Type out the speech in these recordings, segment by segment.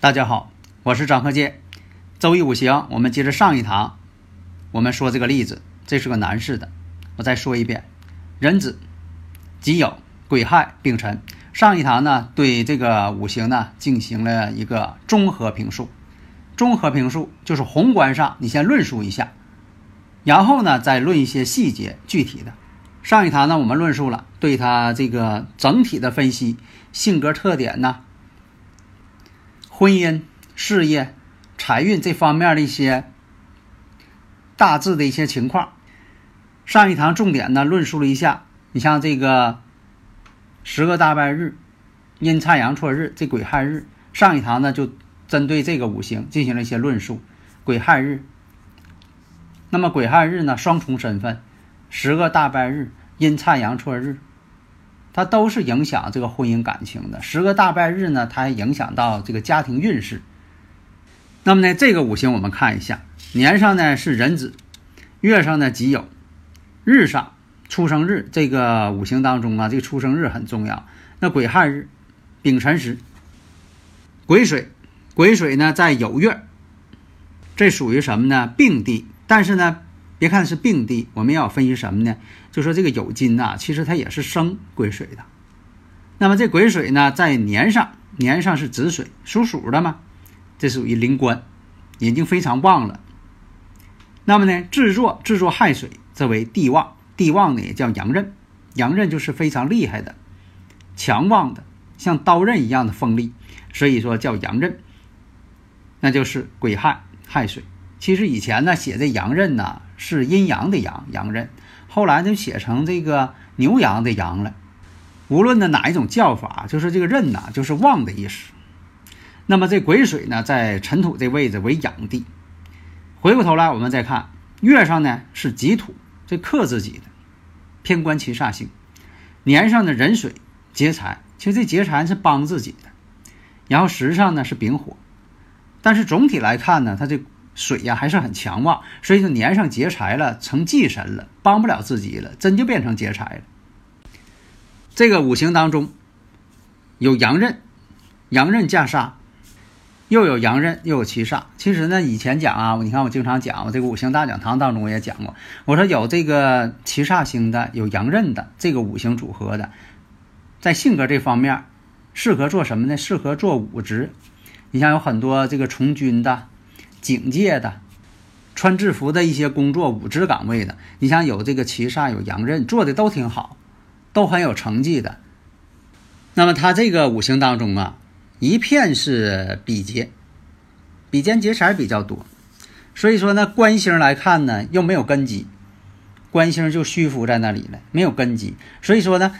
大家好，我是张鹤剑。周易五行，我们接着上一堂，我们说这个例子，这是个男士的。我再说一遍：壬子、己酉、癸亥、丙辰。上一堂呢，对这个五行呢进行了一个综合评述。综合评述就是宏观上你先论述一下，然后呢再论一些细节具体的。上一堂呢，我们论述了对他这个整体的分析，性格特点呢。婚姻、事业、财运这方面的一些大致的一些情况，上一堂重点呢论述了一下。你像这个十个大拜日、阴差阳错日、这癸亥日，上一堂呢就针对这个五行进行了一些论述。癸亥日，那么癸亥日呢双重身份，十个大拜日、阴差阳错日。它都是影响这个婚姻感情的。十个大拜日呢，它还影响到这个家庭运势。那么呢，这个五行我们看一下，年上呢是壬子，月上呢己酉，日上出生日这个五行当中啊，这个出生日很重要。那癸亥日，丙辰时，癸水，癸水呢在酉月，这属于什么呢？病地。但是呢。别看是病地，我们要分析什么呢？就说这个酉金呐，其实它也是生癸水的。那么这癸水呢，在年上，年上是子水，属鼠的嘛，这属于灵官，眼睛非常旺了。那么呢，制作制作亥水，则为地旺，地旺呢也叫阳刃，阳刃就是非常厉害的、强旺的，像刀刃一样的锋利，所以说叫阳刃。那就是癸亥亥水。其实以前呢，写这阳刃呢。是阴阳的阳阳刃，后来就写成这个牛羊的羊了。无论呢哪一种叫法，就是这个刃呐，就是旺的意思。那么这癸水呢，在尘土这位置为养地。回过头来，我们再看月上呢是己土，这克自己的，偏官七煞星。年上的壬水劫财，其实这劫财是帮自己的。然后时上呢是丙火，但是总体来看呢，它这。水呀还是很强旺，所以就粘上劫财了，成忌神了，帮不了自己了，真就变成劫财了。这个五行当中有阳刃，阳刃架煞，又有阳刃，又有七煞。其实呢，以前讲啊，你看我经常讲，我这个五行大讲堂当中我也讲过，我说有这个七煞星的，有阳刃的这个五行组合的，在性格这方面适合做什么呢？适合做武职。你像有很多这个从军的。警戒的，穿制服的一些工作，武职岗位的，你像有这个七煞，有阳刃，做的都挺好，都很有成绩的。那么他这个五行当中啊，一片是比劫，比肩劫财比较多，所以说呢，官星来看呢，又没有根基，官星就虚浮在那里了，没有根基，所以说呢，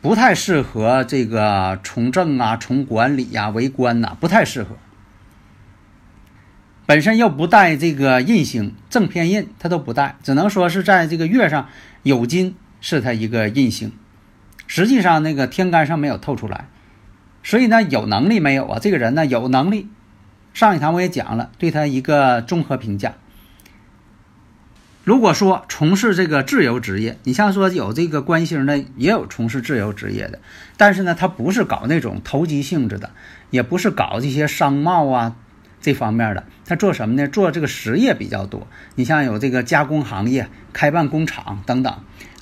不太适合这个从政啊、从管理呀、为官呐，不太适合。本身又不带这个印星正偏印，它都不带，只能说是在这个月上有金是它一个印星，实际上那个天干上没有透出来，所以呢有能力没有啊？这个人呢有能力，上一堂我也讲了，对他一个综合评价。如果说从事这个自由职业，你像说有这个官星呢，也有从事自由职业的，但是呢他不是搞那种投机性质的，也不是搞这些商贸啊。这方面的，他做什么呢？做这个实业比较多。你像有这个加工行业、开办工厂等等，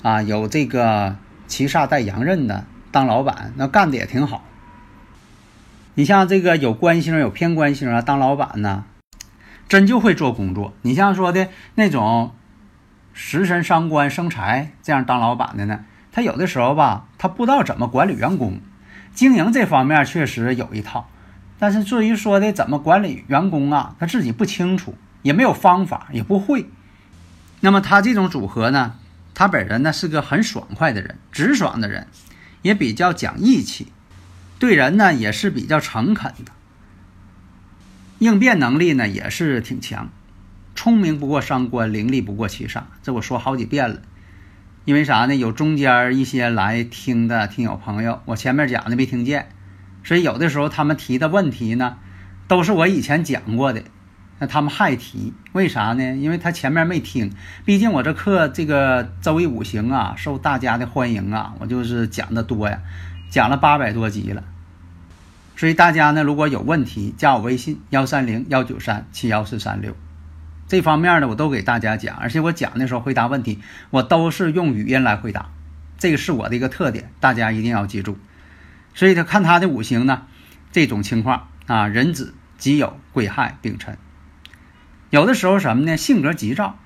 啊，有这个七煞带阳刃的当老板，那干的也挺好。你像这个有官星、有偏官星啊，当老板呢，真就会做工作。你像说的那种食神伤官生财这样当老板的呢，他有的时候吧，他不知道怎么管理员工，经营这方面确实有一套。但是至于说的怎么管理员工啊，他自己不清楚，也没有方法，也不会。那么他这种组合呢，他本人呢是个很爽快的人，直爽的人，也比较讲义气，对人呢也是比较诚恳的，应变能力呢也是挺强，聪明不过三关，伶俐不过七煞，这我说好几遍了。因为啥呢？有中间一些来听的听友朋友，我前面讲的没听见，所以有的时候他们提的问题呢，都是我以前讲过的。那他们还提，为啥呢？因为他前面没听，毕竟我这课这个周易五行啊，受大家的欢迎啊，我就是讲的多呀，讲了八百多集了。所以大家呢，如果有问题，加我微信幺三零幺九三七幺四三六，这方面呢，我都给大家讲，而且我讲的时候回答问题，我都是用语音来回答，这个是我的一个特点，大家一定要记住。所以他看他的五行呢，这种情况啊，壬子、己酉、癸亥、丙辰。有的时候什么呢？性格急躁，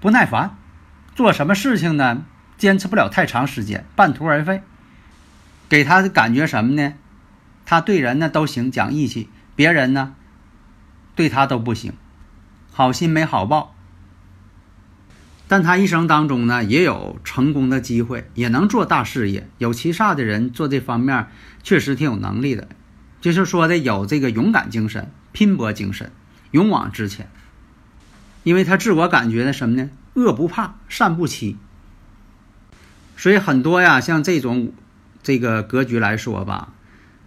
不耐烦，做什么事情呢？坚持不了太长时间，半途而废。给他的感觉什么呢？他对人呢都行，讲义气；别人呢，对他都不行，好心没好报。但他一生当中呢，也有成功的机会，也能做大事业。有七煞的人做这方面确实挺有能力的，就是说的有这个勇敢精神、拼搏精神、勇往直前。因为他自我感觉的什么呢？恶不怕，善不欺。所以很多呀，像这种这个格局来说吧，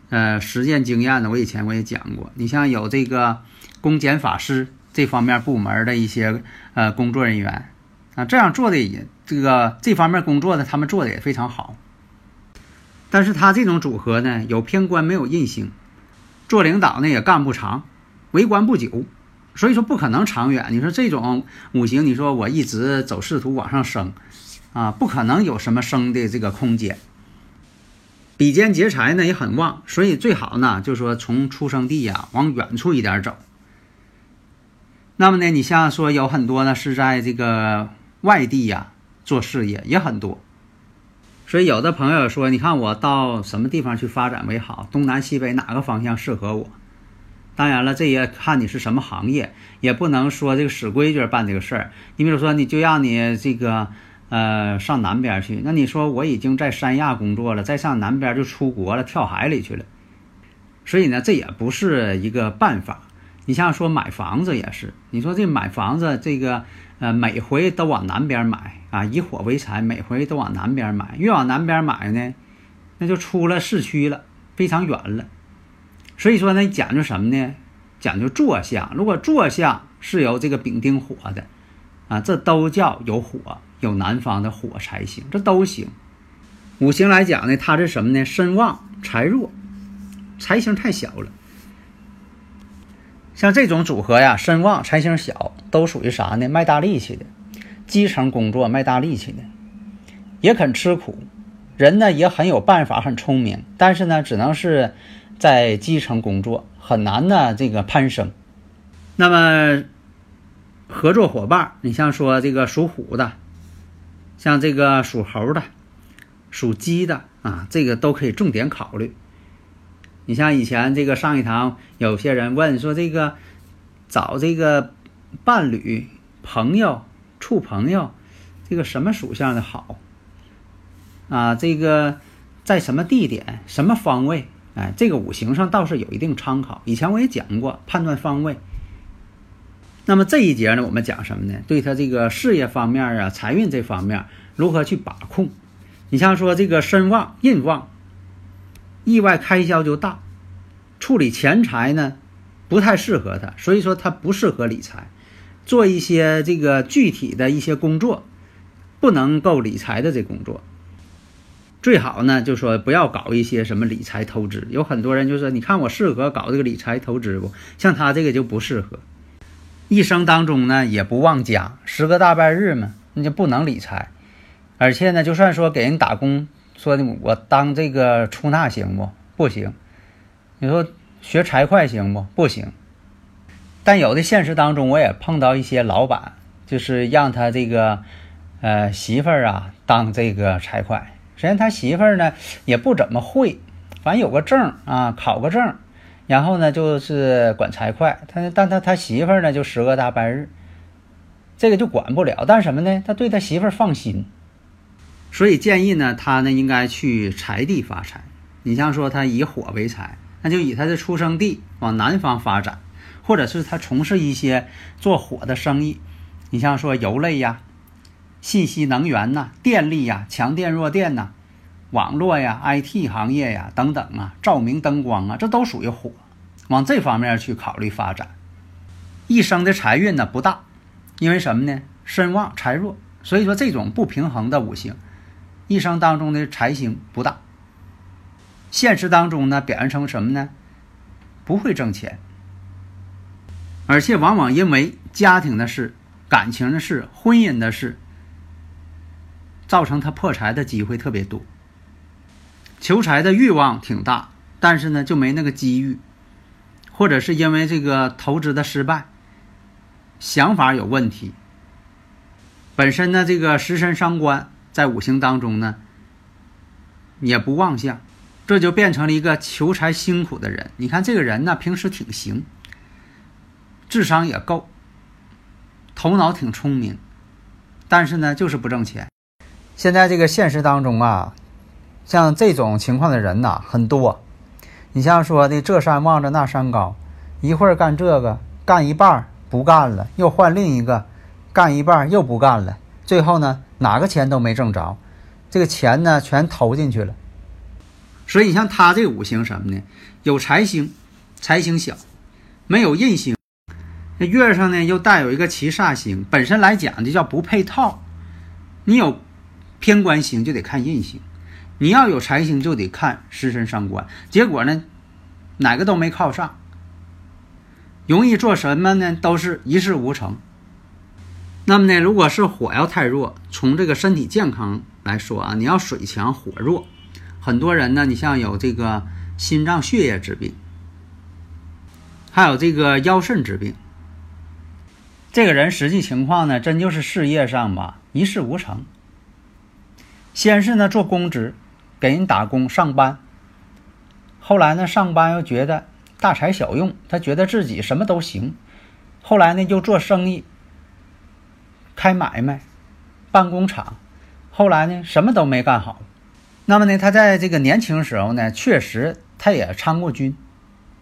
呃，实践经验呢，我以前我也讲过。你像有这个公检法师这方面部门的一些呃工作人员啊，这样做的也这个这方面工作呢他们做的也非常好。但是他这种组合呢，有偏官没有印星，做领导呢也干不长，为官不久。所以说不可能长远。你说这种五行，你说我一直走仕途往上升，啊，不可能有什么升的这个空间。比肩劫财呢也很旺，所以最好呢就是说从出生地呀往远处一点走。那么呢，你像说有很多呢是在这个外地呀做事业也很多。所以有的朋友说，你看我到什么地方去发展为好？东南西北哪个方向适合我？当然了，这也看你是什么行业，也不能说这个死规矩办这个事儿。你比如说，你就让你这个呃上南边去，那你说我已经在三亚工作了，再上南边就出国了，跳海里去了。所以呢，这也不是一个办法。你像说买房子也是，你说这买房子这个呃每回都往南边买啊，以火为财，每回都往南边买，越往南边买呢，那就出了市区了，非常远了。所以说呢，讲究什么呢？讲究坐向。如果坐向是由这个丙丁火的，啊，这都叫有火，有南方的火才行，这都行。五行来讲呢，它是什么呢？身旺财弱，财星太小了。像这种组合呀，身旺财星小，都属于啥呢？卖大力气的，基层工作卖大力气的，也肯吃苦，人呢也很有办法，很聪明，但是呢，只能是。在基层工作很难呢，这个攀升。那么合作伙伴，你像说这个属虎的，像这个属猴的、属鸡的啊，这个都可以重点考虑。你像以前这个上一堂，有些人问说这个找这个伴侣、朋友、处朋友，这个什么属相的好啊？这个在什么地点、什么方位？哎，这个五行上倒是有一定参考。以前我也讲过判断方位。那么这一节呢，我们讲什么呢？对他这个事业方面啊、财运这方面如何去把控？你像说这个身旺、印旺，意外开销就大，处理钱财呢不太适合他，所以说他不适合理财，做一些这个具体的一些工作，不能够理财的这工作。最好呢，就说不要搞一些什么理财投资。有很多人就说，你看我适合搞这个理财投资不？像他这个就不适合。一生当中呢，也不忘家，十个大半日嘛，那就不能理财。而且呢，就算说给人打工，说的我当这个出纳行不？不行。你说学财会行不？不行。但有的现实当中，我也碰到一些老板，就是让他这个呃媳妇儿啊当这个财会。实际上他媳妇儿呢也不怎么会，反正有个证啊，考个证，然后呢就是管财会，他但他他媳妇儿呢就十个大半日，这个就管不了。但是什么呢？他对他媳妇儿放心，所以建议呢他呢应该去财地发财。你像说他以火为财，那就以他的出生地往南方发展，或者是他从事一些做火的生意。你像说油类呀、信息能源呐、电力呀、强电弱电呐。网络呀、IT 行业呀等等啊，照明灯光啊，这都属于火，往这方面去考虑发展。一生的财运呢不大，因为什么呢？身旺财弱，所以说这种不平衡的五行，一生当中的财星不大。现实当中呢，表现成什么呢？不会挣钱，而且往往因为家庭的事、感情的事、婚姻的事，造成他破财的机会特别多。求财的欲望挺大，但是呢就没那个机遇，或者是因为这个投资的失败，想法有问题。本身呢这个食神伤官在五行当中呢也不旺相，这就变成了一个求财辛苦的人。你看这个人呢平时挺行，智商也够，头脑挺聪明，但是呢就是不挣钱。现在这个现实当中啊。像这种情况的人呐，很多。你像说的这山望着那山高，一会儿干这个，干一半不干了，又换另一个，干一半又不干了，最后呢，哪个钱都没挣着，这个钱呢全投进去了。所以你像他这五行什么呢？有财星，财星小；没有印星，那月上呢又带有一个七煞星，本身来讲就叫不配套。你有偏官星就得看印星。你要有财星，就得看食神伤官。结果呢，哪个都没靠上，容易做什么呢？都是一事无成。那么呢，如果是火要太弱，从这个身体健康来说啊，你要水强火弱，很多人呢，你像有这个心脏血液之病，还有这个腰肾之病。这个人实际情况呢，真就是事业上吧一事无成。先是呢做公职。给人打工上班，后来呢上班又觉得大材小用，他觉得自己什么都行。后来呢又做生意，开买卖，办工厂。后来呢什么都没干好。那么呢他在这个年轻时候呢，确实他也参过军，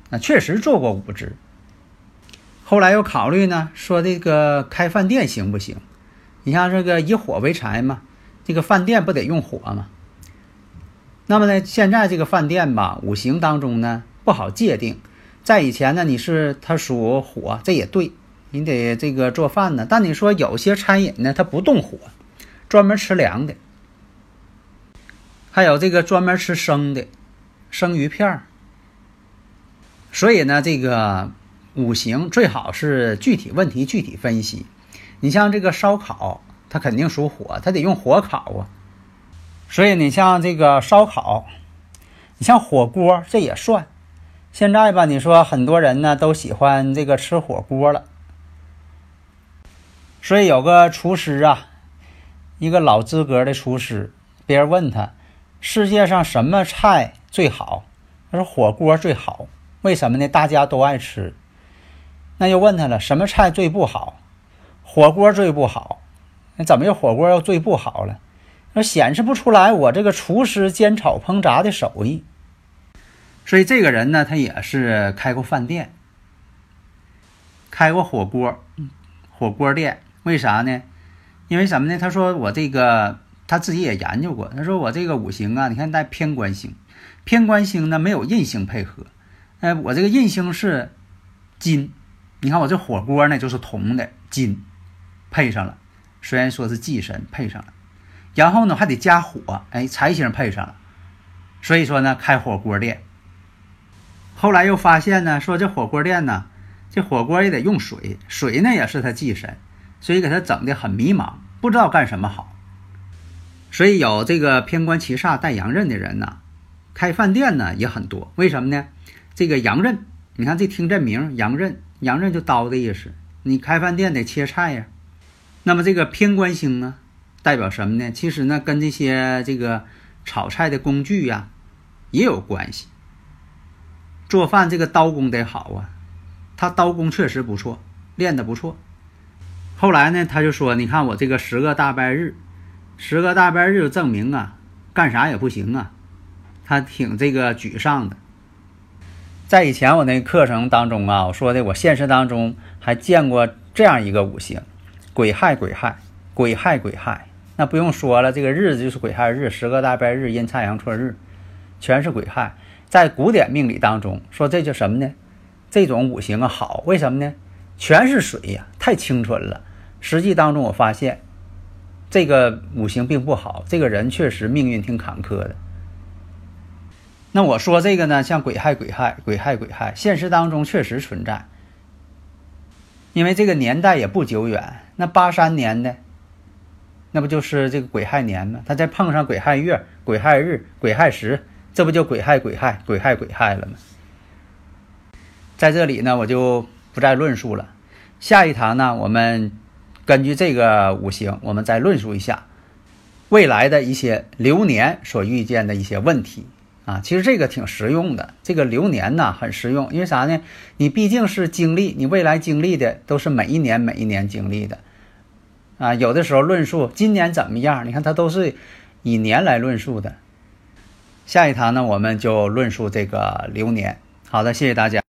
那确实做过武职。后来又考虑呢，说这个开饭店行不行？你像这个以火为财嘛，这个饭店不得用火吗？那么呢，现在这个饭店吧，五行当中呢不好界定。在以前呢，你是它属火，这也对，你得这个做饭呢。但你说有些餐饮呢，它不动火，专门吃凉的，还有这个专门吃生的，生鱼片儿。所以呢，这个五行最好是具体问题具体分析。你像这个烧烤，它肯定属火，它得用火烤啊。所以你像这个烧烤，你像火锅，这也算。现在吧，你说很多人呢都喜欢这个吃火锅了。所以有个厨师啊，一个老资格的厨师，别人问他，世界上什么菜最好？他说火锅最好。为什么呢？大家都爱吃。那又问他了，什么菜最不好？火锅最不好。那怎么又火锅又最不好了？那显示不出来我这个厨师煎炒烹炸的手艺，所以这个人呢，他也是开过饭店，开过火锅，火锅店。为啥呢？因为什么呢？他说我这个他自己也研究过。他说我这个五行啊，你看带偏官星，偏官星呢没有印星配合。哎，我这个印星是金，你看我这火锅呢就是铜的金，配上了。虽然说是忌神配上了。然后呢，还得加火，哎，财星配上了，所以说呢，开火锅店。后来又发现呢，说这火锅店呢，这火锅也得用水，水呢也是他忌神，所以给他整的很迷茫，不知道干什么好。所以有这个偏官七煞带阳刃的人呢，开饭店呢也很多。为什么呢？这个阳刃，你看这听这名，阳刃，阳刃就刀的意思。你开饭店得切菜呀。那么这个偏官星呢？代表什么呢？其实呢，跟这些这个炒菜的工具呀也有关系。做饭这个刀工得好啊，他刀工确实不错，练得不错。后来呢，他就说：“你看我这个十个大拜日，十个大拜日就证明啊，干啥也不行啊。”他挺这个沮丧的。在以前我那课程当中啊，我说的我现实当中还见过这样一个五行：癸亥、癸亥、癸亥、癸亥。那不用说了，这个日子就是癸亥日，十个大拜日、阴差阳错日，全是癸亥。在古典命理当中说，这叫什么呢？这种五行啊好，为什么呢？全是水呀，太清纯了。实际当中我发现，这个五行并不好，这个人确实命运挺坎坷的。那我说这个呢，像癸亥、癸亥、癸亥、癸亥，现实当中确实存在。因为这个年代也不久远，那八三年的，那不就是这个癸亥年吗？他再碰上癸亥月、癸亥日、癸亥时。这不就癸亥癸亥癸亥癸亥了吗？在这里呢，我就不再论述了。下一堂呢，我们根据这个五行，我们再论述一下未来的一些流年所遇见的一些问题啊。其实这个挺实用的，这个流年呢很实用，因为啥呢？你毕竟是经历，你未来经历的都是每一年每一年经历的啊。有的时候论述今年怎么样，你看它都是以年来论述的。下一堂呢，我们就论述这个流年。好的，谢谢大家。